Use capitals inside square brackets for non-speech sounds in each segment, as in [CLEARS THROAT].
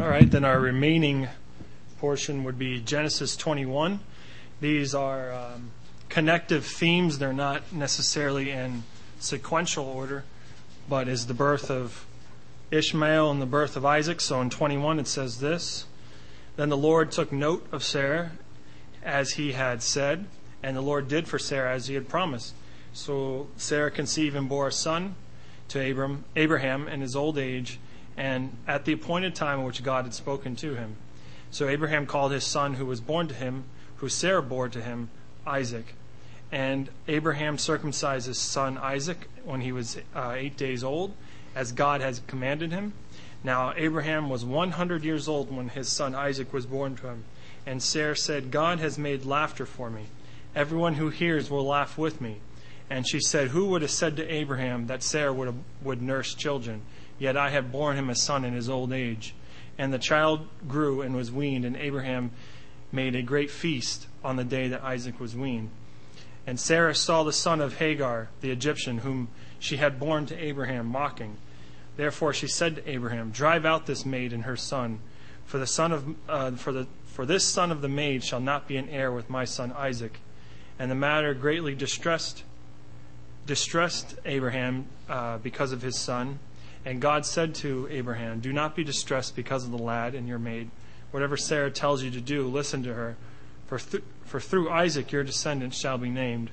All right, then our remaining portion would be Genesis 21. These are um, connective themes. They're not necessarily in sequential order, but is the birth of Ishmael and the birth of Isaac. So in 21 it says this Then the Lord took note of Sarah as he had said, and the Lord did for Sarah as he had promised. So Sarah conceived and bore a son to Abram, Abraham in his old age, and at the appointed time which God had spoken to him. So Abraham called his son who was born to him, who Sarah bore to him, Isaac. And Abraham circumcised his son Isaac when he was uh, eight days old, as God had commanded him. Now Abraham was 100 years old when his son Isaac was born to him. And Sarah said, God has made laughter for me. Everyone who hears will laugh with me. And she said, Who would have said to Abraham that Sarah would, have, would nurse children? Yet I have borne him a son in his old age. And the child grew and was weaned, and Abraham made a great feast on the day that Isaac was weaned. And Sarah saw the son of Hagar, the Egyptian, whom she had borne to Abraham, mocking. Therefore she said to Abraham, Drive out this maid and her son, for the son of uh, for the for this son of the maid shall not be an heir with my son Isaac. And the matter greatly distressed distressed Abraham uh, because of his son. And God said to Abraham, Do not be distressed because of the lad and your maid. Whatever Sarah tells you to do, listen to her. For, th- for through Isaac your descendants shall be named.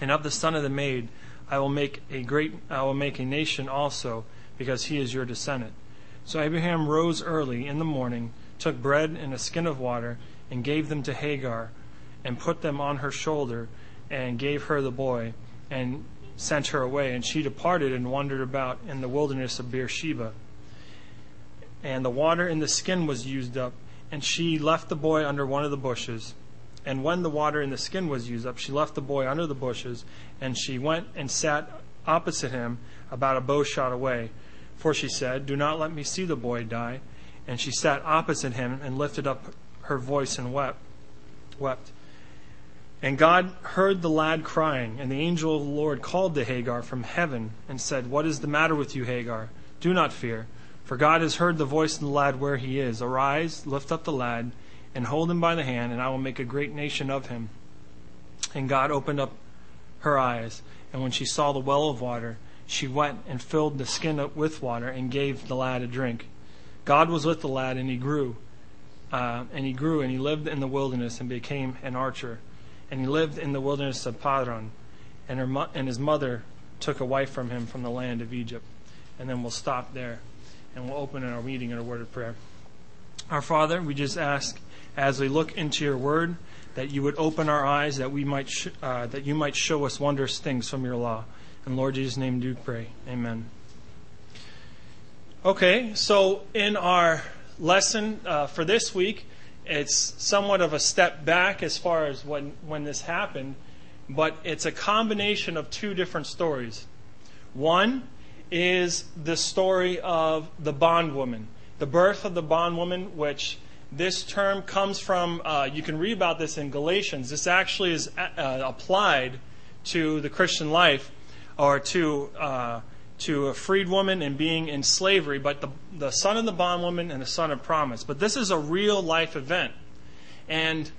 And of the son of the maid I will make a great I will make a nation also, because he is your descendant. So Abraham rose early in the morning, took bread and a skin of water, and gave them to Hagar, and put them on her shoulder, and gave her the boy and sent her away. And she departed and wandered about in the wilderness of Beersheba. And the water in the skin was used up, and she left the boy under one of the bushes. And when the water in the skin was used up, she left the boy under the bushes, and she went and sat opposite him, about a bow shot away. For she said, Do not let me see the boy die. And she sat opposite him and lifted up her voice and wept. wept. And God heard the lad crying, and the angel of the Lord called to Hagar from heaven and said, What is the matter with you, Hagar? Do not fear, for God has heard the voice of the lad where he is. Arise, lift up the lad, and hold him by the hand, and I will make a great nation of him. And God opened up her eyes, and when she saw the well of water, she went and filled the skin up with water and gave the lad a drink. God was with the lad, and he grew. Uh, and he grew, and he lived in the wilderness and became an archer and he lived in the wilderness of Paran, and, her mo- and his mother took a wife from him from the land of Egypt. And then we'll stop there, and we'll open our meeting in a word of prayer. Our Father, we just ask as we look into your word that you would open our eyes, that we might sh- uh, that you might show us wondrous things from your law. In Lord Jesus' name, do pray. Amen. Okay, so in our lesson uh, for this week, it's somewhat of a step back as far as when, when this happened, but it's a combination of two different stories. One is the story of the bondwoman, the birth of the bondwoman, which this term comes from, uh, you can read about this in Galatians. This actually is uh, applied to the Christian life or to uh, to a freed woman and being in slavery, but the, the son of the bondwoman and the son of promise. But this is a real life event. And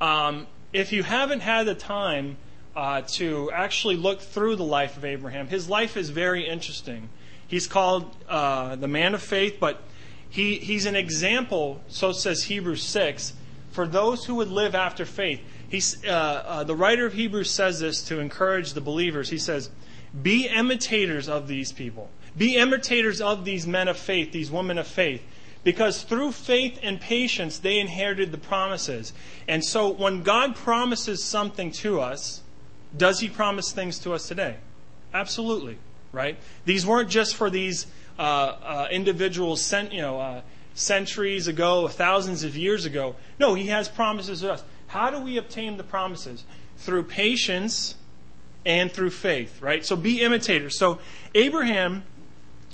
um, if you haven't had the time uh, to actually look through the life of Abraham, his life is very interesting. He's called uh, the man of faith, but he, he's an example, so says Hebrews 6, for those who would live after faith. He's, uh, uh the writer of Hebrews says this to encourage the believers. He says, be imitators of these people. Be imitators of these men of faith, these women of faith. Because through faith and patience, they inherited the promises. And so when God promises something to us, does He promise things to us today? Absolutely, right? These weren't just for these uh, uh, individuals sent, you know, uh, centuries ago, thousands of years ago. No, He has promises to us. How do we obtain the promises? Through patience and through faith, right? So be imitators. So Abraham,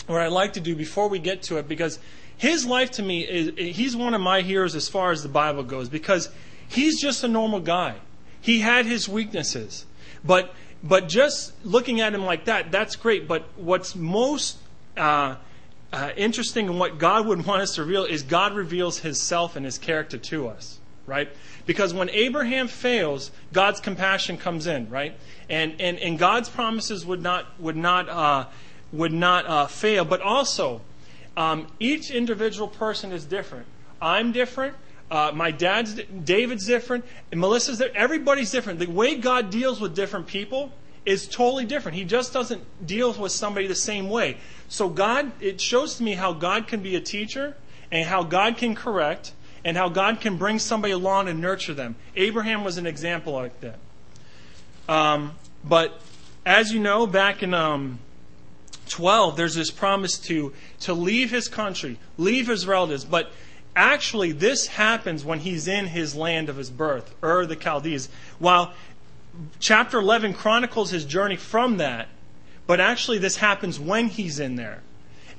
what I'd like to do before we get to it, because his life to me is he's one of my heroes as far as the Bible goes, because he's just a normal guy. He had his weaknesses. But but just looking at him like that, that's great. But what's most uh, uh, interesting and what God would want us to reveal is God reveals His self and His character to us, right? Because when Abraham fails, God's compassion comes in, right? And and, and God's promises would not would not uh, would not uh, fail. But also, um, each individual person is different. I'm different. Uh, my dad's David's different. And Melissa's different. Everybody's different. The way God deals with different people is totally different. He just doesn't deal with somebody the same way. So God, it shows to me how God can be a teacher and how God can correct and how God can bring somebody along and nurture them. Abraham was an example like that. Um, but as you know, back in um, 12, there's this promise to, to leave his country, leave his relatives. But actually, this happens when he's in his land of his birth, Ur the Chaldees. While chapter 11 chronicles his journey from that, but actually, this happens when he's in there.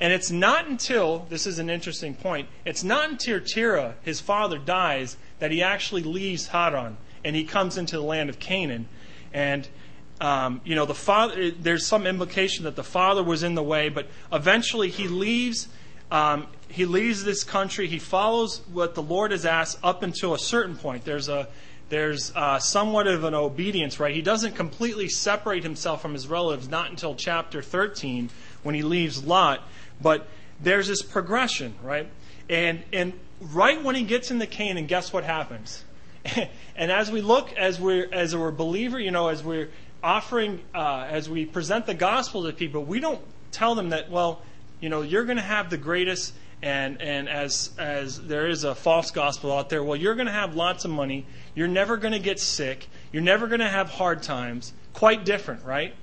And it's not until, this is an interesting point, it's not until Terah, his father, dies that he actually leaves Haran and he comes into the land of Canaan. And, um, you know, the father, there's some implication that the father was in the way, but eventually he leaves. Um, he leaves this country. He follows what the Lord has asked up until a certain point. There's a there's uh, somewhat of an obedience, right? He doesn't completely separate himself from his relatives, not until chapter 13 when he leaves Lot. But there's this progression, right? And and right when he gets into Canaan, guess what happens? [LAUGHS] and as we look, as we're as we're a believer, you know, as we're offering, uh, as we present the gospel to people, we don't tell them that, well, you know, you're going to have the greatest and and as as there is a false gospel out there well you're going to have lots of money you're never going to get sick you're never going to have hard times quite different right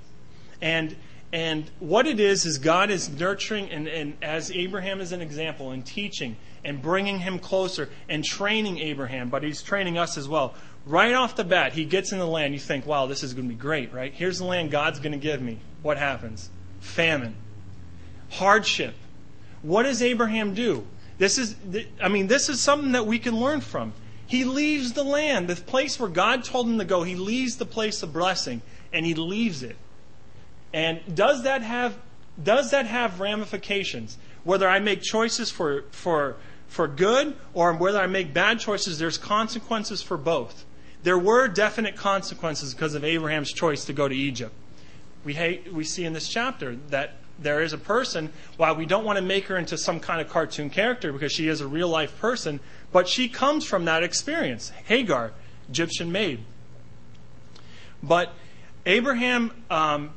and and what it is is god is nurturing and, and as abraham is an example and teaching and bringing him closer and training abraham but he's training us as well right off the bat he gets in the land you think wow this is going to be great right here's the land god's going to give me what happens famine hardship what does Abraham do? This is, I mean, this is something that we can learn from. He leaves the land, the place where God told him to go. He leaves the place of blessing and he leaves it. And does that have does that have ramifications? Whether I make choices for for for good or whether I make bad choices, there's consequences for both. There were definite consequences because of Abraham's choice to go to Egypt. We, hate, we see in this chapter that there is a person, while we don't want to make her into some kind of cartoon character because she is a real life person, but she comes from that experience. Hagar, Egyptian maid. But Abraham, um,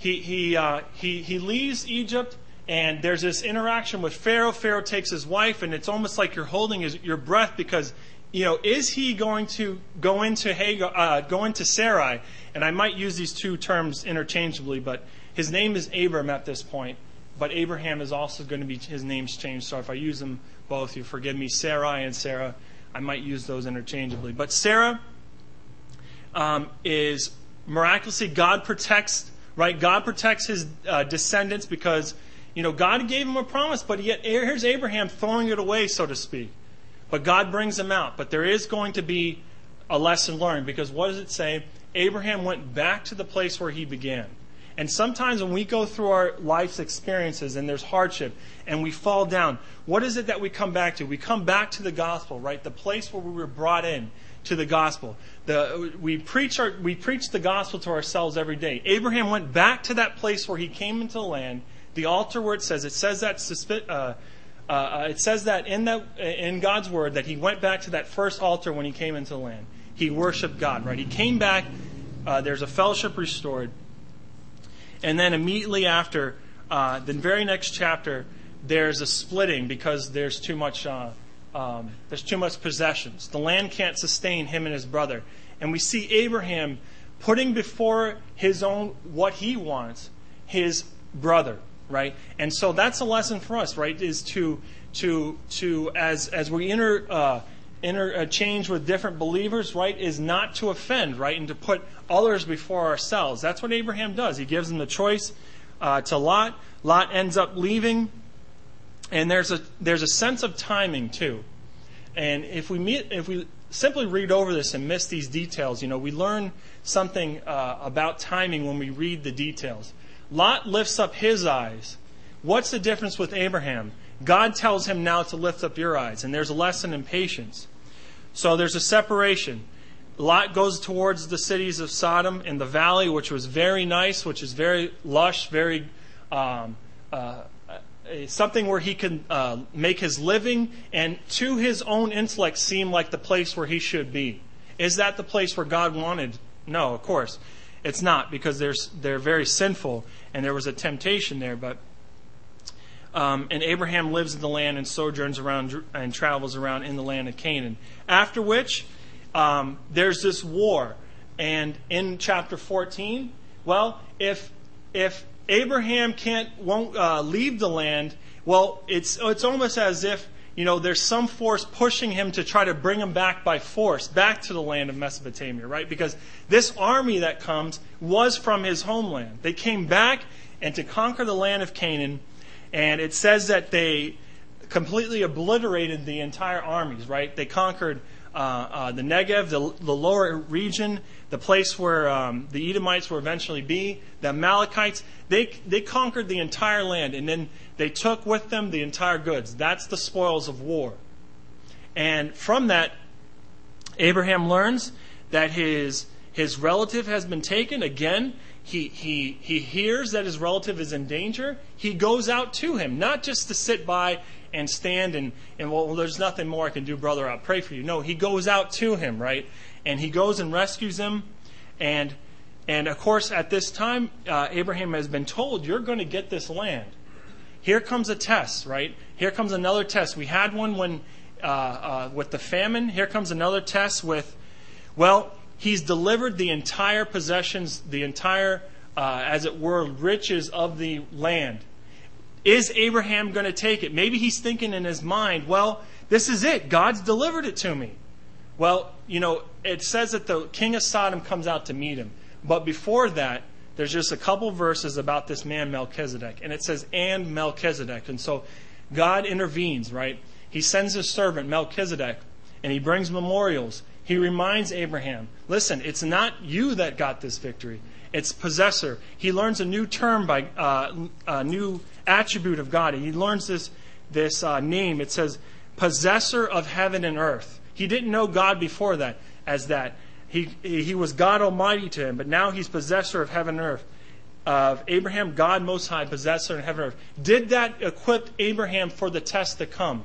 he, he, uh, he, he leaves Egypt, and there's this interaction with Pharaoh. Pharaoh takes his wife, and it's almost like you're holding his, your breath because, you know, is he going to go into Hagar, uh, go into Sarai? And I might use these two terms interchangeably, but his name is Abram at this point, but Abraham is also going to be his name's changed. So if I use them both, you forgive me. Sarai and Sarah, I might use those interchangeably. But Sarah um, is miraculously God protects right. God protects his uh, descendants because you know God gave him a promise, but yet here's Abraham throwing it away, so to speak. But God brings him out. But there is going to be a lesson learned because what does it say? Abraham went back to the place where he began. And sometimes when we go through our life's experiences and there's hardship and we fall down, what is it that we come back to? We come back to the gospel, right? The place where we were brought in to the gospel. The, we, preach our, we preach the gospel to ourselves every day. Abraham went back to that place where he came into the land, the altar where it says, it says that, uh, uh, uh, it says that in, the, in God's word that he went back to that first altar when he came into the land. He worshiped God, right? He came back, uh, there's a fellowship restored. And then immediately after, uh, the very next chapter, there's a splitting because there's too much. Uh, um, there's too much possessions. The land can't sustain him and his brother. And we see Abraham putting before his own what he wants, his brother, right? And so that's a lesson for us, right? Is to to to as as we enter uh, interchange with different believers, right, is not to offend, right, and to put others before ourselves. That's what Abraham does. He gives them the choice uh, to Lot. Lot ends up leaving, and there's a there's a sense of timing too. And if we meet, if we simply read over this and miss these details, you know, we learn something uh, about timing when we read the details. Lot lifts up his eyes What's the difference with Abraham? God tells him now to lift up your eyes, and there's a lesson in patience. So there's a separation. Lot goes towards the cities of Sodom in the valley, which was very nice, which is very lush, very um, uh, something where he can uh, make his living, and to his own intellect seem like the place where he should be. Is that the place where God wanted? No, of course, it's not because there's, they're very sinful, and there was a temptation there. But um, and Abraham lives in the land and sojourns around and travels around in the land of Canaan. After which, um, there's this war, and in chapter 14, well, if if Abraham can't won't uh, leave the land. Well, it's it's almost as if you know there's some force pushing him to try to bring him back by force back to the land of Mesopotamia, right? Because this army that comes was from his homeland. They came back and to conquer the land of Canaan, and it says that they completely obliterated the entire armies, right? They conquered the Negev, the, the, lower region, the place where um, the Edomites will eventually be, the Amalekites. They, they conquered the entire land, and then they took with them the entire goods. That's the spoils of war. And from that, Abraham learns that his, his relative has been taken. Again, he, he, he hears that his relative is in danger. He goes out to him, not just to sit by and stand and, and well, there's nothing more I can do, brother. I'll pray for you. No, he goes out to him, right? And he goes and rescues him. And, and of course, at this time, uh, Abraham has been told, you're going to get this land. Here comes a test, right? Here comes another test. We had one when, uh, uh, with the famine. Here comes another test with, well, he's delivered the entire possessions, the entire, uh, as it were, riches of the land is Abraham going to take it? Maybe he's thinking in his mind, well, this is it. God's delivered it to me. Well, you know, it says that the king of Sodom comes out to meet him. But before that, there's just a couple verses about this man Melchizedek. And it says, and Melchizedek. And so God intervenes, right? He sends his servant Melchizedek, and he brings memorials. He reminds Abraham, listen, it's not you that got this victory. It's possessor. He learns a new term by uh, a new attribute of God. He learns this this uh, name. It says possessor of heaven and earth. He didn't know God before that as that. He he was God Almighty to him, but now he's possessor of heaven and earth. Of Abraham, God Most High, possessor of heaven and earth. Did that equip Abraham for the test to come?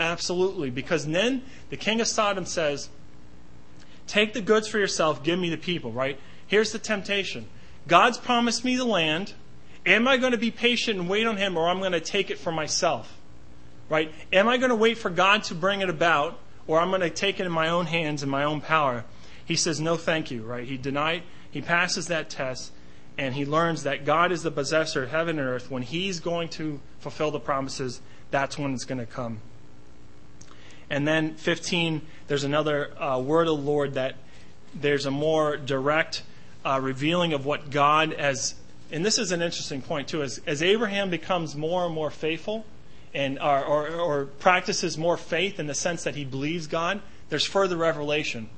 Absolutely, because then the king of Sodom says, "Take the goods for yourself. Give me the people." Right Here's the temptation God's promised me the land. Am I going to be patient and wait on Him, or I'm I going to take it for myself? Right? Am I going to wait for God to bring it about, or I'm going to take it in my own hands and my own power? He says, No, thank you. Right? He denied, he passes that test, and he learns that God is the possessor of heaven and earth. When He's going to fulfill the promises, that's when it's going to come. And then 15, there's another uh, word of the Lord that there's a more direct uh, revealing of what God as and this is an interesting point too as, as Abraham becomes more and more faithful and or, or, or practices more faith in the sense that he believes God there's further revelation.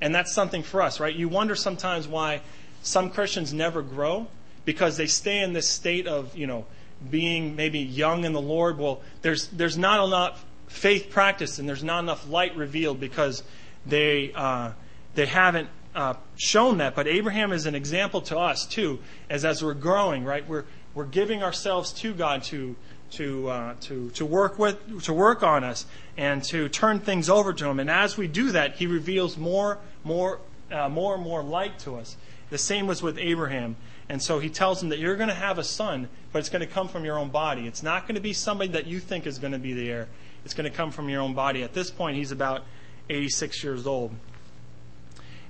And that's something for us right? You wonder sometimes why some Christians never grow because they stay in this state of you know being maybe young in the Lord. Well there's there's not enough faith practice and there's not enough light revealed because they uh, they haven't uh, shown that, but Abraham is an example to us too, as as we're growing, right? We're we're giving ourselves to God to to uh, to to work with to work on us and to turn things over to Him. And as we do that, He reveals more more uh, more and more light to us. The same was with Abraham. And so he tells him that you're going to have a son, but it's going to come from your own body. It's not going to be somebody that you think is going to be the heir. It's going to come from your own body. At this point, he's about 86 years old.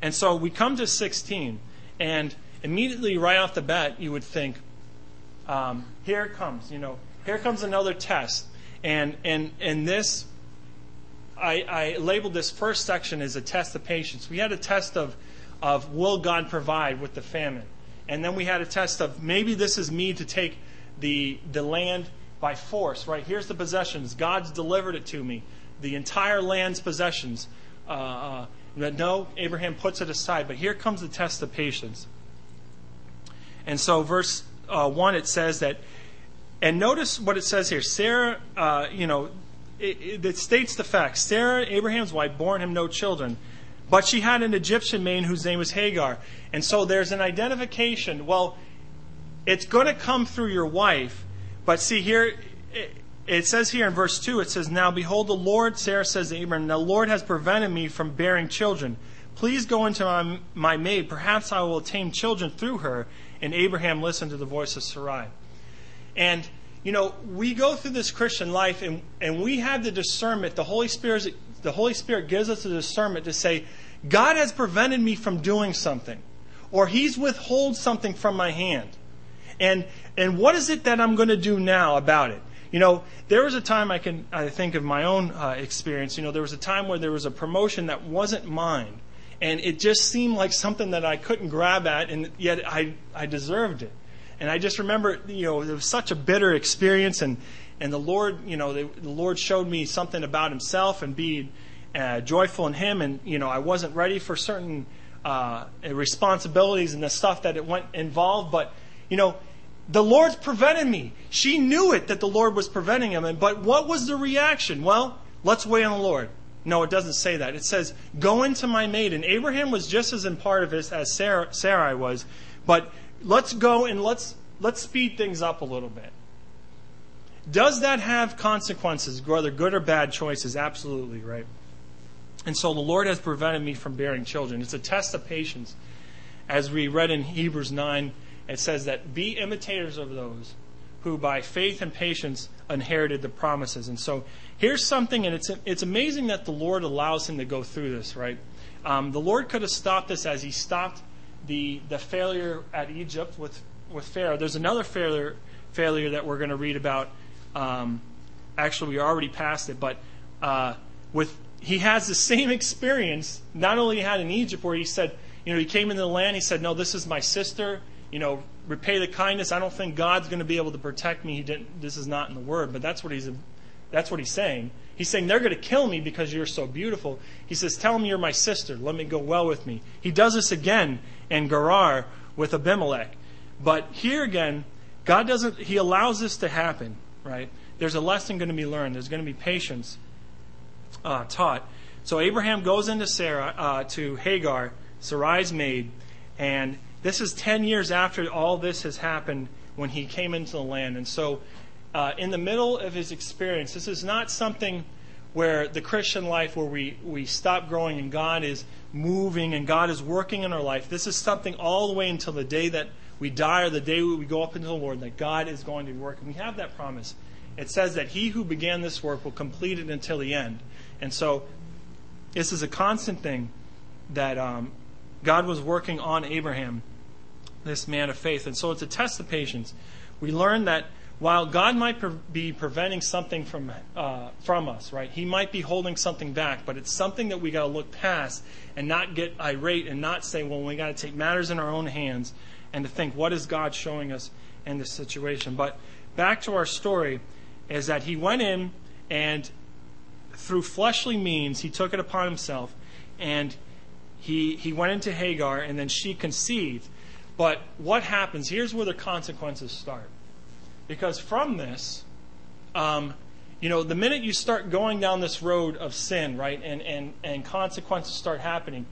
And so we come to 16, and immediately right off the bat, you would think, um, here it comes, you know, here comes another test. And, and, and this, I, I labeled this first section as a test of patience. We had a test of, of will God provide with the famine? And then we had a test of maybe this is me to take the, the land by force, right? Here's the possessions. God's delivered it to me. The entire land's possessions. Uh, uh, but no, Abraham puts it aside. But here comes the test of patience. And so, verse uh, 1, it says that And notice what it says here. Sarah, uh, you know, it, it states the fact. Sarah, Abraham's wife, bore him no children, but she had an Egyptian maid whose name was Hagar. And so there's an identification. Well, it's going to come through your wife, but see here, it, says here in verse 2, it says, Now behold, the Lord, Sarah says to Abraham, The Lord has prevented me from bearing children. Please go into my, my maid. Perhaps I will obtain children through her. And Abraham listened to the voice of Sarai. And, you know, we go through this Christian life and, and we have the discernment. The Holy, Spirit, the Holy Spirit gives us the discernment to say, God has prevented me from doing something, or He's withhold something from my hand. And, and what is it that I'm going to do now about it? You know, there was a time I can I think of my own uh, experience. You know, there was a time where there was a promotion that wasn't mine, and it just seemed like something that I couldn't grab at, and yet I I deserved it. And I just remember, you know, it was such a bitter experience, and and the Lord, you know, the, the Lord showed me something about Himself and being uh, joyful in Him, and you know, I wasn't ready for certain uh, responsibilities and the stuff that it went involved, but you know, the Lord's prevented me. She knew it that the Lord was preventing him, And, but what was the reaction? Well, let's wait on the Lord. No, it doesn't say that. It says, "Go into my maiden. Abraham was just as in part of this as Sarah, Sarai was, but let's go and let's let's speed things up a little bit. Does that have consequences, whether good or bad choices? Absolutely, right? And so the Lord has prevented me from bearing children. It's a test of patience. As we read in Hebrews 9, it says that be imitators of those who by faith and patience inherited the promises. And so here's something, and it's, it's amazing that the Lord allows him to go through this, right? Um, the Lord could have stopped this as he stopped the, the failure at Egypt with with Pharaoh. There's another failure failure that we're going to read about. Um, actually, we already passed it, but uh, with he has the same experience. Not only he had in Egypt, where he said, you know, he came into the land. He said, "No, this is my sister. You know, repay the kindness. I don't think God's going to be able to protect me. He didn't. This is not in the Word, but that's what he's. That's what he's saying. He's saying they're going to kill me because you're so beautiful. He says, "Tell them you're my sister. Let me go well with me." He does this again in Gerar with Abimelech. But here again, God doesn't, He allows this to happen, right? There's a lesson going to be learned. There's going to be patience uh, taught. So Abraham goes into Sarah, uh, to Hagar, Sarai's maid, and this is 10 years after all this has happened when he came into the land. And so, uh, in the middle of his experience, this is not something where the Christian life, where we, we stop growing and God is moving and God is working in our life. This is something all the way until the day that we die or the day we go up into the Lord, that God is going to work. And we have that promise. It says that he who began this work will complete it until the end. And so this is a constant thing that um, God was working on Abraham, this man of faith. And so it's a test of patience. We learn that while God might pre- be preventing something from uh, from us, right? He might be holding something back, but it's something that we got to look past and not get irate and not say, "Well, we got to take matters in our own hands and to think, what is God showing us in this situation? But back to our story is that he went in and through fleshly means, he took it upon himself and he, he went into Hagar and then she conceived. But what happens? Here's where the consequences start. Because from this, um, you know, the minute you start going down this road of sin, right, and, and, and consequences start happening,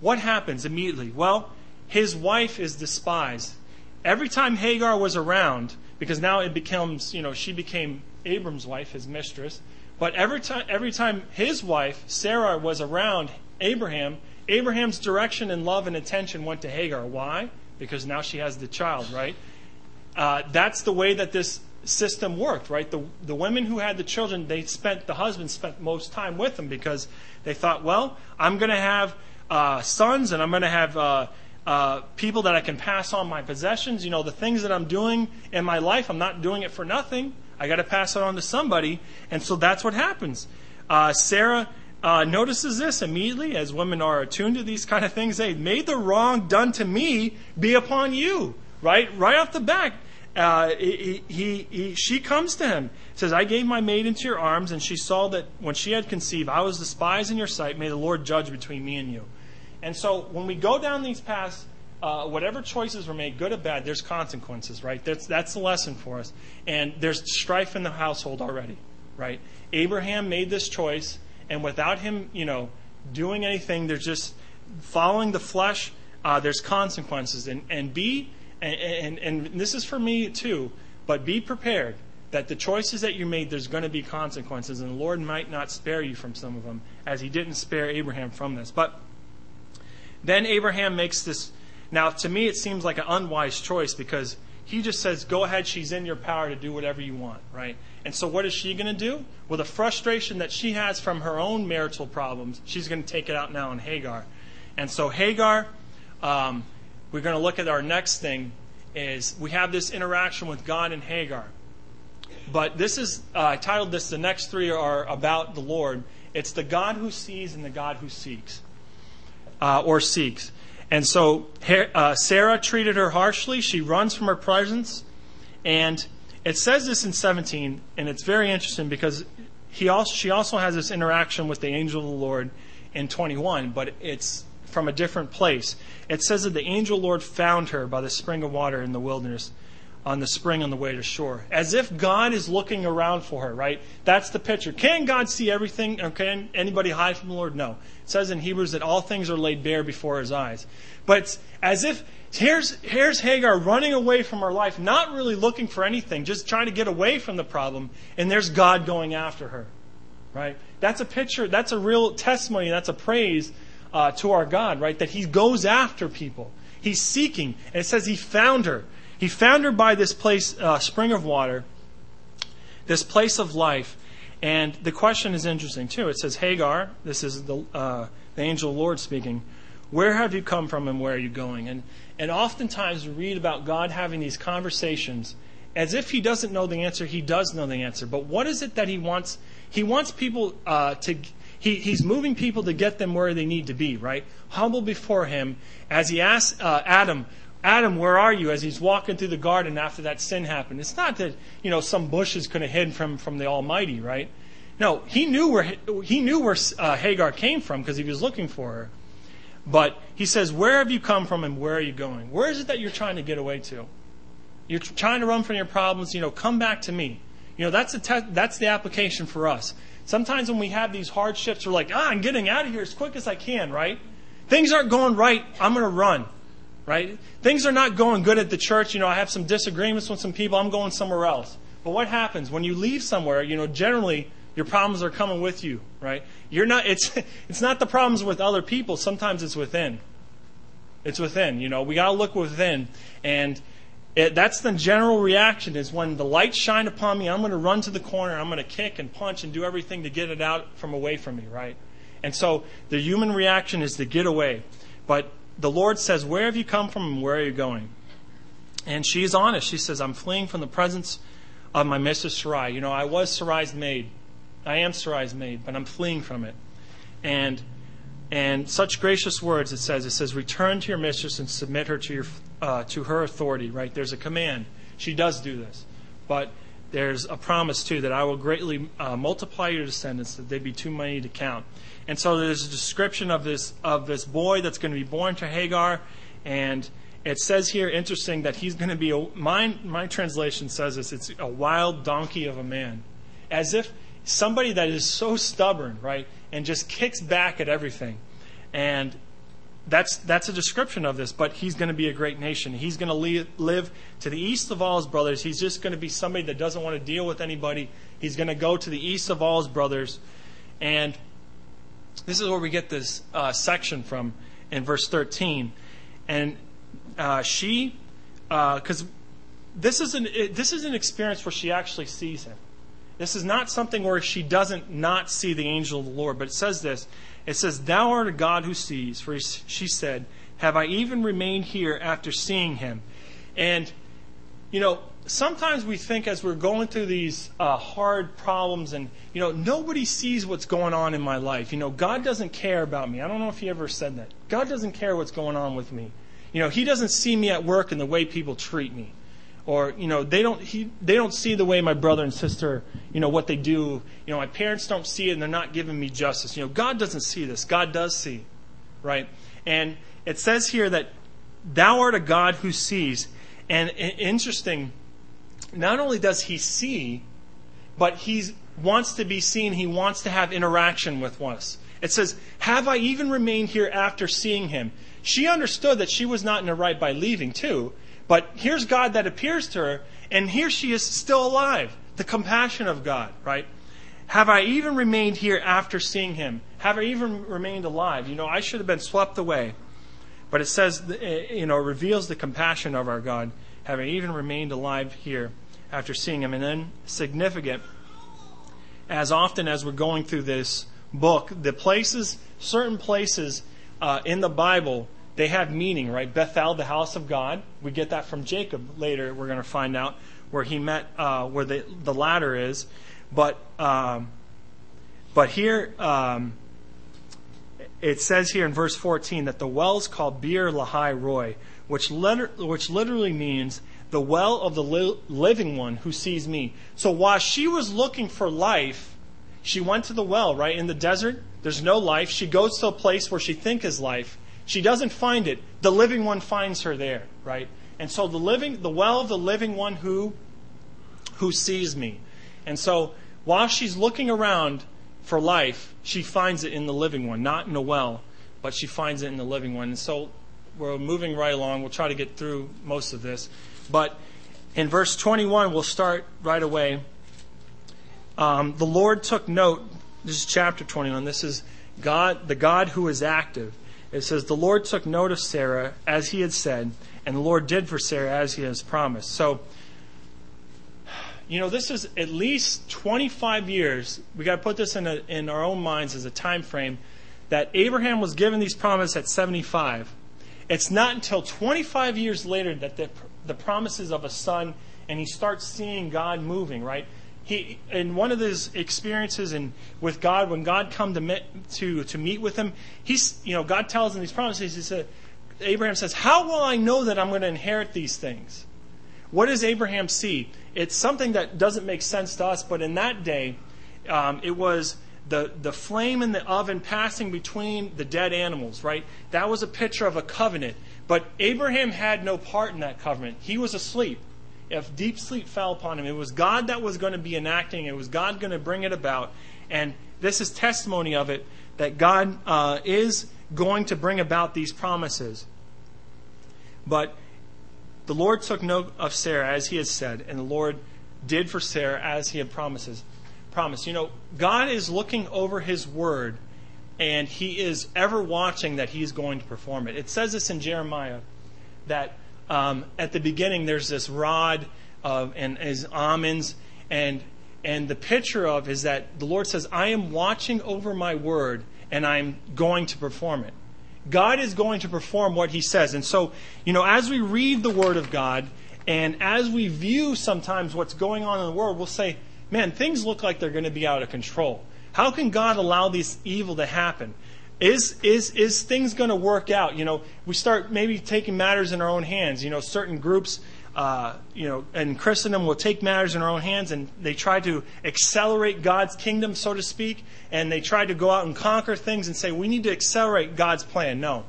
what happens immediately? Well, his wife is despised. Every time Hagar was around, because now it becomes, you know, she became Abram's wife, his mistress. But every time, every time his wife, Sarah, was around Abraham, Abraham's direction and love and attention went to Hagar. Why? Because now she has the child, right? Uh, that's the way that this system worked, right? The, the women who had the children, they spent, the husband spent most time with them because they thought, well, I'm going to have uh, sons and I'm going to have uh, uh, people that I can pass on my possessions. You know, the things that I'm doing in my life, I'm not doing it for nothing. I got to pass it on to somebody. And so that's what happens. Uh, Sarah uh, notices this immediately as women are attuned to these kind of things. They made the wrong done to me be upon you. Right? Right off the bat. Uh, he, he, he, she comes to him, says, I gave my maid into your arms, and she saw that when she had conceived, I was despised in your sight. May the Lord judge between me and you. And so when we go down these paths, uh, whatever choices were made, good or bad, there's consequences, right? That's, that's the lesson for us. And there's strife in the household already, right? Abraham made this choice, and without him, you know, doing anything, there's just following the flesh, uh, there's consequences. And, and be, and, and, and this is for me too, but be prepared that the choices that you made, there's going to be consequences, and the Lord might not spare you from some of them, as He didn't spare Abraham from this. But then Abraham makes this. Now, to me, it seems like an unwise choice because he just says, Go ahead, she's in your power to do whatever you want, right? And so, what is she going to do? Well, the frustration that she has from her own marital problems, she's going to take it out now on Hagar. And so, Hagar, um, we're going to look at our next thing is we have this interaction with God and Hagar. But this is, uh, I titled this, the next three are about the Lord. It's the God who sees and the God who seeks, uh, or seeks. And so uh, Sarah treated her harshly. She runs from her presence. And it says this in 17, and it's very interesting because he also, she also has this interaction with the angel of the Lord in 21, but it's from a different place. It says that the angel Lord found her by the spring of water in the wilderness on the spring on the way to Shur. As if God is looking around for her, right? That's the picture. Can God see everything? Or can anybody hide from the Lord? No. It says in Hebrews that all things are laid bare before his eyes. But as if here's, here's Hagar running away from her life, not really looking for anything, just trying to get away from the problem, and there's God going after her. Right? That's a picture, that's a real testimony, that's a praise uh, to our God, right? That he goes after people. He's seeking. And it says he found her. He found her by this place, uh, spring of water, this place of life. And the question is interesting, too. It says, Hagar, this is the, uh, the angel of the Lord speaking, where have you come from and where are you going? And, and oftentimes we read about God having these conversations as if he doesn't know the answer, he does know the answer. But what is it that he wants? He wants people uh, to, he, he's moving people to get them where they need to be, right? Humble before him as he asks uh, Adam, Adam, where are you? As he's walking through the garden after that sin happened. It's not that, you know, some bushes could have hid from, from the Almighty, right? No, he knew where, he knew where uh, Hagar came from because he was looking for her. But he says, Where have you come from and where are you going? Where is it that you're trying to get away to? You're trying to run from your problems, you know, come back to me. You know, that's the, te- that's the application for us. Sometimes when we have these hardships, we're like, ah, I'm getting out of here as quick as I can, right? Things aren't going right, I'm going to run right? Things are not going good at the church. You know, I have some disagreements with some people. I'm going somewhere else. But what happens when you leave somewhere? You know, generally your problems are coming with you, right? You're not. It's [LAUGHS] it's not the problems with other people. Sometimes it's within. It's within. You know, we got to look within, and it, that's the general reaction. Is when the light shine upon me, I'm to run to the corner. I'm to kick and punch and do everything to get it out from away from me, right? And so the human reaction is to get away. But the Lord says, Where have you come from and where are you going? And she's honest. She says, I'm fleeing from the presence of my mistress Sarai. You know, I was Sarai's maid. I am Sarai's maid, but I'm fleeing from it. And and such gracious words it says. It says, Return to your mistress and submit her to your uh, to her authority. Right? There's a command. She does do this. But there's a promise too that I will greatly uh, multiply your descendants, that they be too many to count. And so there's a description of this of this boy that's going to be born to Hagar, and it says here, interesting, that he's going to be a, my my translation says this. It's a wild donkey of a man, as if somebody that is so stubborn, right, and just kicks back at everything, and that's that's a description of this. But he's going to be a great nation. He's going to live to the east of all his brothers. He's just going to be somebody that doesn't want to deal with anybody. He's going to go to the east of all his brothers, and this is where we get this uh, section from in verse 13. And uh, she, because uh, this, is an, this is an experience where she actually sees him. This is not something where she doesn't not see the angel of the Lord, but it says this. It says, Thou art a God who sees. For she said, Have I even remained here after seeing him? And, you know, sometimes we think as we're going through these uh, hard problems and you know nobody sees what's going on in my life. You know god doesn't care about me. I don't know if he ever said that. God doesn't care what's going on with me. You know he doesn't see me at work and the way people treat me. Or you know they don't he, they don't see the way my brother and sister you know what they do. You know my parents don't see it and they're not giving me justice. You know god doesn't see this. God does see right? And it says here that Thou art a God who sees. And interesting, not only does he see, but he wants to be seen. He wants to have interaction with us. It says, Have I even remained here after seeing him? She understood that she was not in the right by leaving, too. But here's God that appears to her, and here she is still alive. The compassion of God, right? Have I even remained here after seeing him? Have I even remained alive? You know, I should have been swept away. But it says, eh, you know, reveals the compassion of our God. Have I even remained alive here after seeing him? And then, significant, as often as we're going through this book, the places, certain places uh, in the Bible, they have meaning, right? Bethel, the house of God. We get that from Jacob later, we're going to find out where he met, uh, where the, the ladder is. But, um, but here, um, it says here in verse 14 that the well's called Beer Lahai Roi, which, letter, which literally means the well of the li- living one who sees me. So while she was looking for life, she went to the well, right? In the desert, there's no life. She goes to a place where she thinks is life. She doesn't find it. The living one finds her there, right? And so the living the well of the living one who who sees me. And so while she's looking around for life, she finds it in the living one, not in a well, but she finds it in the living one. And so we're moving right along. We'll try to get through most of this. But in verse 21, we'll start right away. Um, the Lord took note. This is chapter 21. This is God, the God who is active. It says, The Lord took note of Sarah as he had said, and the Lord did for Sarah as he has promised. So, you know, this is at least 25 years. We got to put this in, a, in our own minds as a time frame that Abraham was given these promises at 75. It's not until 25 years later that the, the promises of a son and he starts seeing God moving, right? he in one of his experiences and with God, when God come to to to meet with him, he's you know God tells him these promises. He said, Abraham says, "How will I know that I'm going to inherit these things?" What does Abraham see? It's something that doesn't make sense to us, but in that day, um, it was the the flame in the oven passing between the dead animals. Right, that was a picture of a covenant. But Abraham had no part in that covenant. He was asleep if deep sleep fell upon him, it was God that was going to be enacting, it was God going to bring it about. And this is testimony of it that God uh, is going to bring about these promises. But the Lord took note of Sarah as he had said, and the Lord did for Sarah as he had promises, promised. You know, God is looking over his word, and he is ever watching that he's going to perform it. It says this in Jeremiah that um, at the beginning, there's this rod of, and his almonds, and and the picture of is that the Lord says, "I am watching over my word, and I'm going to perform it." God is going to perform what He says, and so you know, as we read the Word of God, and as we view sometimes what's going on in the world, we'll say, "Man, things look like they're going to be out of control. How can God allow this evil to happen?" is is is things going to work out? You know, we start maybe taking matters in our own hands. You know, certain groups, uh, you know, in Christendom will take matters in our own hands, and they try to accelerate God's kingdom, so to speak, and they try to go out and conquer things and say we need to accelerate God's plan. No,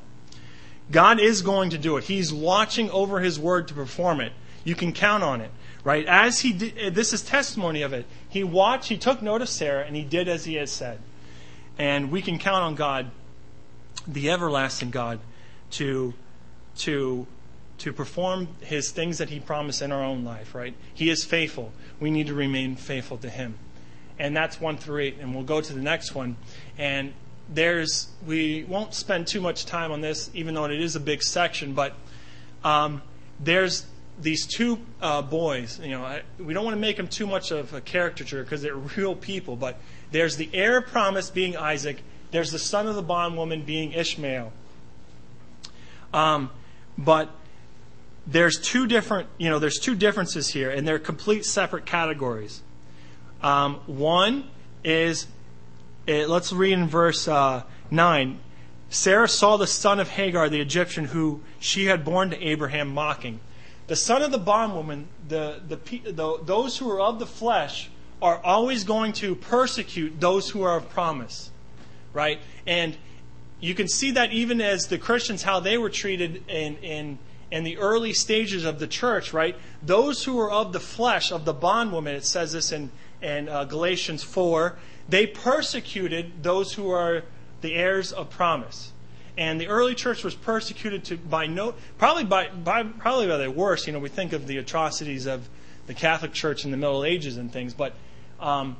God is going to do it. He's watching over His word to perform it. You can count on it, right? As He did, this is testimony of it. He watched. He took note of Sarah, and He did as He had said. And we can count on God the everlasting God to to to perform his things that he promised in our own life, right? He is faithful. We need to remain faithful to him. And that's 1 through 8 and we'll go to the next one. And there's we won't spend too much time on this even though it is a big section, but um, there's these two uh, boys, you know, I, we don't want to make them too much of a caricature because they're [LAUGHS] real people, but there's the heir of promise being Isaac there's the son of the bondwoman being Ishmael. Um, but there's two different, you know, there's two differences here, and they're complete separate categories. Um, one is, it, eh, let's read in verse uh, 9. Sarah saw the son of Hagar, the Egyptian, who she had born to Abraham, mocking. The son of the bondwoman, the, the, the, those who are of the flesh, are always going to persecute those who are of promise right? And you can see that even as the Christians, how they were treated in, in, in the early stages of the church, right? Those who were of the flesh, of the bondwoman, it says this in, in uh, Galatians 4, they persecuted those who are the heirs of promise. And the early church was persecuted to by no probably by, by probably by the worst. You know, we think of the atrocities of the Catholic Church in the Middle Ages and things, but um,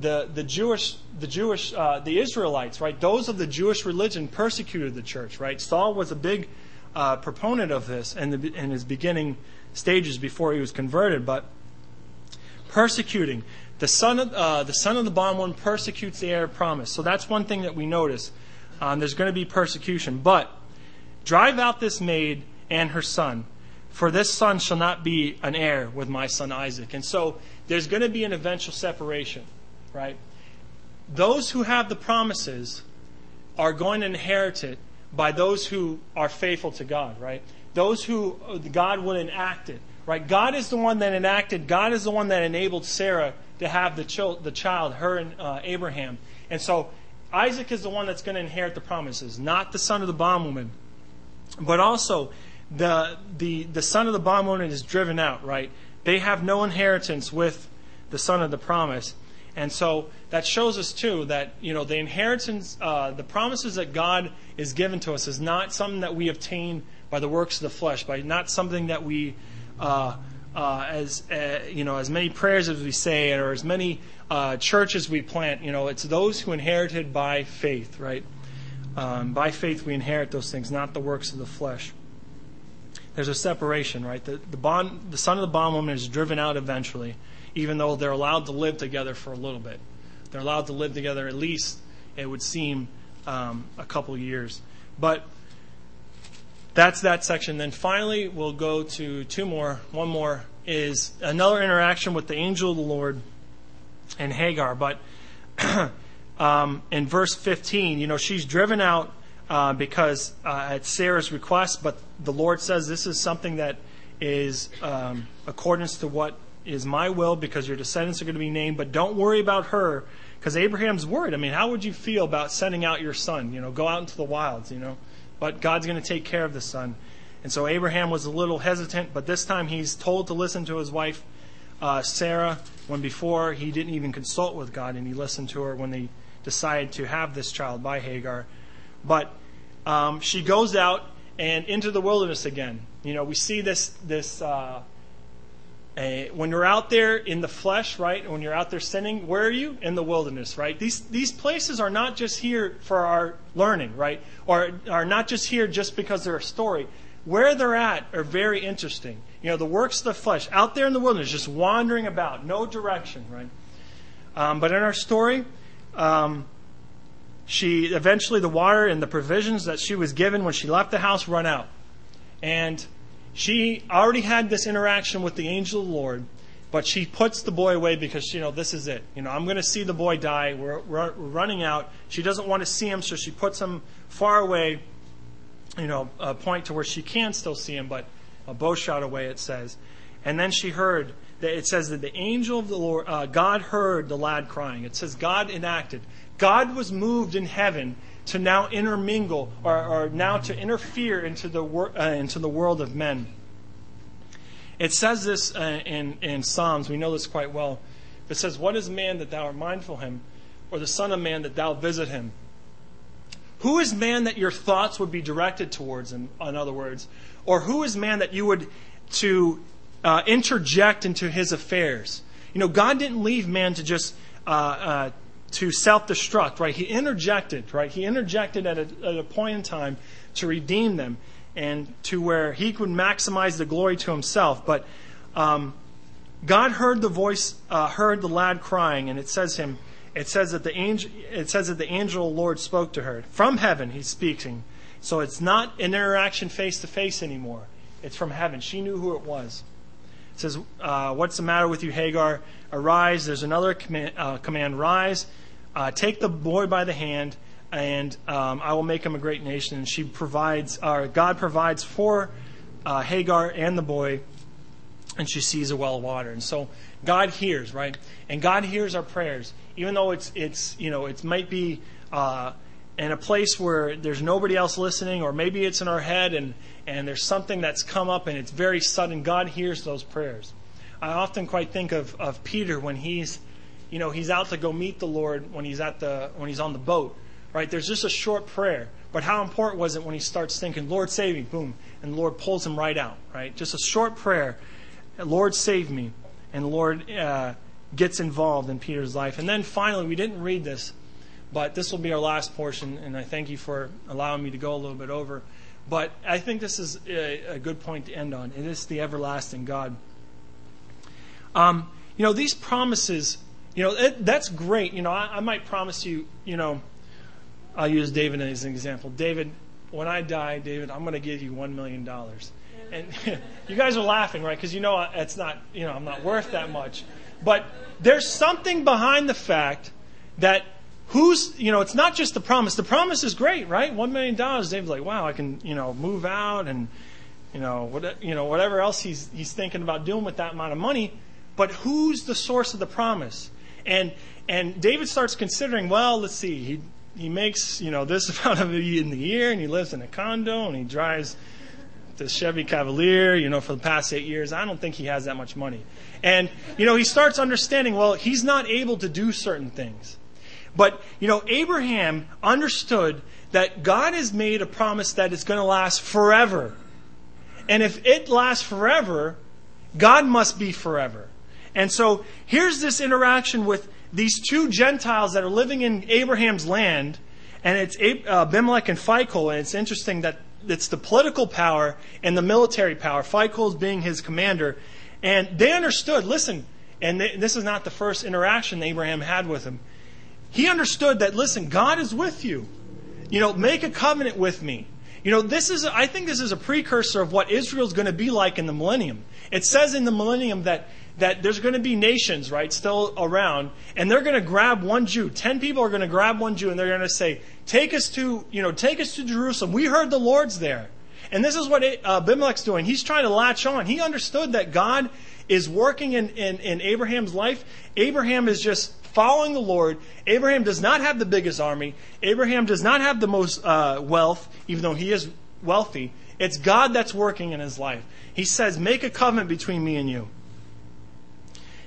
the the Jewish the Jewish uh, the Israelites, right? Those of the Jewish religion persecuted the church, right? Saul was a big uh, proponent of this in, the, in his beginning stages before he was converted, but persecuting the son of uh, the son of the bondwoman persecutes the heir of promise. So that's one thing that we notice. Um, there's going to be persecution. But drive out this maid and her son, for this son shall not be an heir with my son Isaac. And so there's going to be an eventual separation, right? Those who have the promises are going to inherit it by those who are faithful to God, right? Those who God will enact it, right? God is the one that enacted, God is the one that enabled Sarah to have the, child, the child her and uh, Abraham. And so Isaac is the one that's going to inherit the promises, not the son of the bondwoman. But also, the, the, the son of the bondwoman is driven out, right? They have no inheritance with the son of the promise. And so that shows us, too, that, you know, the inheritance, uh, the promises that God is given to us is not something that we obtain by the works of the flesh, by not something that we, uh, uh, as, uh, you know, as many prayers as we say, or as many uh, churches we plant, you know, it's those who inherited by faith, right? Um, by faith we inherit those things, not the works of the flesh. There's a separation, right? The, the, bond, the son of the bondwoman is driven out eventually, even though they're allowed to live together for a little bit. They're allowed to live together at least, it would seem, um, a couple years. But that's that section. Then finally, we'll go to two more. One more is another interaction with the angel of the Lord and Hagar. But [CLEARS THROAT] um, in verse 15, you know, she's driven out uh, because uh, at Sarah's request, but the Lord says this is something that is um, accordance to what is my will because your descendants are going to be named. But don't worry about her because Abraham's worried. I mean, how would you feel about sending out your son? You know, go out into the wilds, you know. But God's going to take care of the son. And so Abraham was a little hesitant, but this time he's told to listen to his wife Sarah when before he didn't even consult with God and he listened to her when they decided to have this child by Hagar. But um, she goes out and into the wilderness again. You know, we see this this uh, a, when you're out there in the flesh, right? When you're out there sinning, where are you? In the wilderness, right? These these places are not just here for our learning, right? Or are not just here just because they're a story. Where they're at are very interesting. You know, the works of the flesh, out there in the wilderness, just wandering about, no direction, right? Um, but in our story, um, she eventually the water and the provisions that she was given when she left the house run out, and she already had this interaction with the angel of the Lord, but she puts the boy away because you know this is it. You know, I'm going to see the boy die. We're, we're, we're running out. She doesn't want to see him, so she puts him far away. You know, a point to where she can still see him, but a bow shot away, it says. And then she heard that it says that the angel of the Lord, uh, God heard the lad crying. It says God enacted. God was moved in heaven to now intermingle or, or now to interfere into the, wor- uh, into the world of men. It says this uh, in, in Psalms. We know this quite well. It says, What is man that thou art mindful of him, or the Son of Man that thou visit him? Who is man that your thoughts would be directed towards him, in other words? Or who is man that you would to uh, interject into his affairs? You know, God didn't leave man to just uh, uh, to self-destruct, right? He interjected, right? He interjected at a, at a point in time to redeem them and to where he could maximize the glory to himself. But um, God heard the voice, uh, heard the lad crying, and it says him. It says that the angel. It says that the angel of the Lord spoke to her from heaven. He's speaking, so it's not an interaction face to face anymore. It's from heaven. She knew who it was. It says, uh, "What's the matter with you, Hagar? Arise." There's another command. Uh, command Rise. Uh, take the boy by the hand, and um, I will make him a great nation. And she provides. Uh, God provides for uh, Hagar and the boy, and she sees a well of water. And so God hears, right? And God hears our prayers, even though it's it's you know it might be. Uh, in a place where there's nobody else listening, or maybe it's in our head and, and there's something that's come up and it's very sudden, God hears those prayers. I often quite think of, of Peter when he's, you know, he's out to go meet the Lord when he's at the when he's on the boat. Right? There's just a short prayer. But how important was it when he starts thinking, Lord save me, boom, and the Lord pulls him right out, right? Just a short prayer, Lord save me, and Lord uh, gets involved in Peter's life. And then finally, we didn't read this, but this will be our last portion, and I thank you for allowing me to go a little bit over. But I think this is a, a good point to end on. It is the everlasting God. Um, you know, these promises, you know, it, that's great. You know, I, I might promise you, you know, I'll use David as an example. David, when I die, David, I'm going to give you $1 million. And [LAUGHS] you guys are laughing, right? Because you know it's not, you know, I'm not worth that much. But there's something behind the fact that who's, you know, it's not just the promise. The promise is great, right? $1 million. David's like, wow, I can, you know, move out and, you know, what, you know, whatever else he's, he's thinking about doing with that amount of money but who's the source of the promise? And and David starts considering, well, let's see, he he makes you know this [LAUGHS] amount of in the year, and he lives in a condo, and he drives the Chevy Cavalier, you know, for the past eight years. I don't think he has that much money. And you know, he starts understanding, well, he's not able to do certain things. But you know, Abraham understood that God has made a promise that is going to last forever. And if it lasts forever, God must be forever. And so here's this interaction with these two Gentiles that are living in Abraham's land, and it's uh, Abimelech and Phicol, and it's interesting that it's the political power and the military power, Phicol being his commander, and they understood, listen, and they, this is not the first interaction Abraham had with him. He understood that, listen, God is with you. You know, make a covenant with me. You know, this is, I think this is a precursor of what Israel's going to be like in the millennium. It says in the millennium that that there's going to be nations, right, still around, and they're going to grab one Jew. Ten people are going to grab one Jew, and they're going to say, "Take us to, you know, take us to Jerusalem. We heard the Lord's there." And this is what uh, Abimelech's doing. He's trying to latch on. He understood that God is working in, in, in Abraham's life. Abraham is just following the Lord. Abraham does not have the biggest army. Abraham does not have the most uh, wealth, even though he is wealthy. It's God that's working in his life. He says, Make a covenant between me and you.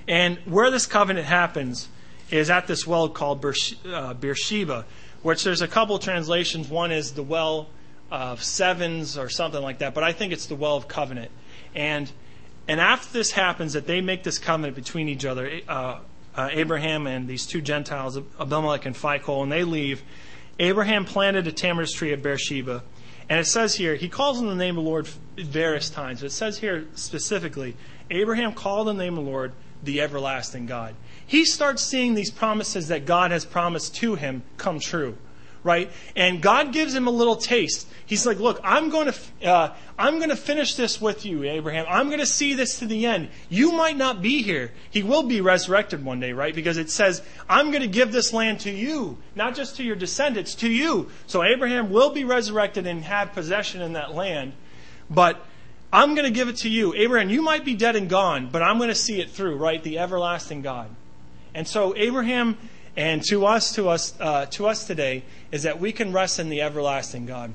And where this covenant happens is at this well called uh, Beersheba, which there's a couple translations. One is the well of sevens or something like that, but I think it's the well of covenant. And and after this happens, that they make this covenant between each other, uh, uh, Abraham and these two Gentiles, Abimelech and Phicol, and they leave. Abraham planted a tamarisk tree at Beersheba. And it says here, he calls on the name of the Lord various times. But It says here specifically, Abraham called on the name of the Lord the everlasting God. He starts seeing these promises that God has promised to him come true, right? And God gives him a little taste. He's like, "Look, I'm going to, uh, I'm going to finish this with you, Abraham. I'm going to see this to the end. You might not be here. He will be resurrected one day, right? Because it says, I'm going to give this land to you, not just to your descendants, to you. So Abraham will be resurrected and have possession in that land, but." I'm going to give it to you. Abraham, you might be dead and gone, but I'm going to see it through, right? The everlasting God. And so Abraham and to us, to us, uh, to us today, is that we can rest in the everlasting God.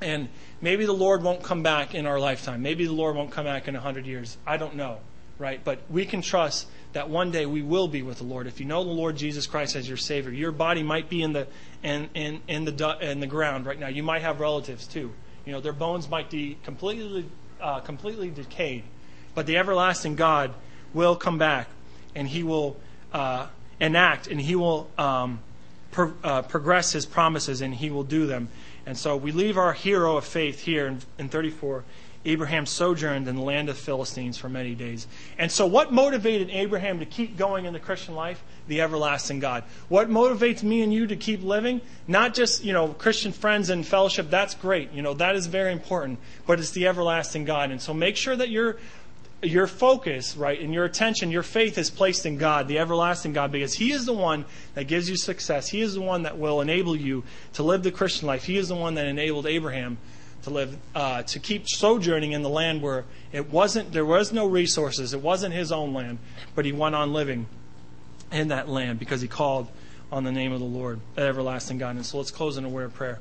And maybe the Lord won't come back in our lifetime. Maybe the Lord won't come back in a hundred years. I don't know, right? But we can trust that one day we will be with the Lord. If you know the Lord Jesus Christ as your Savior, your body might be in the in in, in the in the ground right now. You might have relatives too. You know, their bones might be completely uh, completely decayed. But the everlasting God will come back and he will uh, enact and he will um, pro- uh, progress his promises and he will do them. And so we leave our hero of faith here in, in 34 Abraham sojourned in the land of Philistines for many days. And so, what motivated Abraham to keep going in the Christian life? The everlasting God. What motivates me and you to keep living? Not just, you know, Christian friends and fellowship. That's great. You know, that is very important. But it's the everlasting God. And so, make sure that your your focus, right, and your attention, your faith is placed in God, the everlasting God, because He is the one that gives you success. He is the one that will enable you to live the Christian life. He is the one that enabled Abraham to live uh, to keep sojourning in the land where it wasn't there was no resources it wasn't his own land but he went on living in that land because he called on the name of the Lord, that everlasting God. And so let's close in a word of prayer.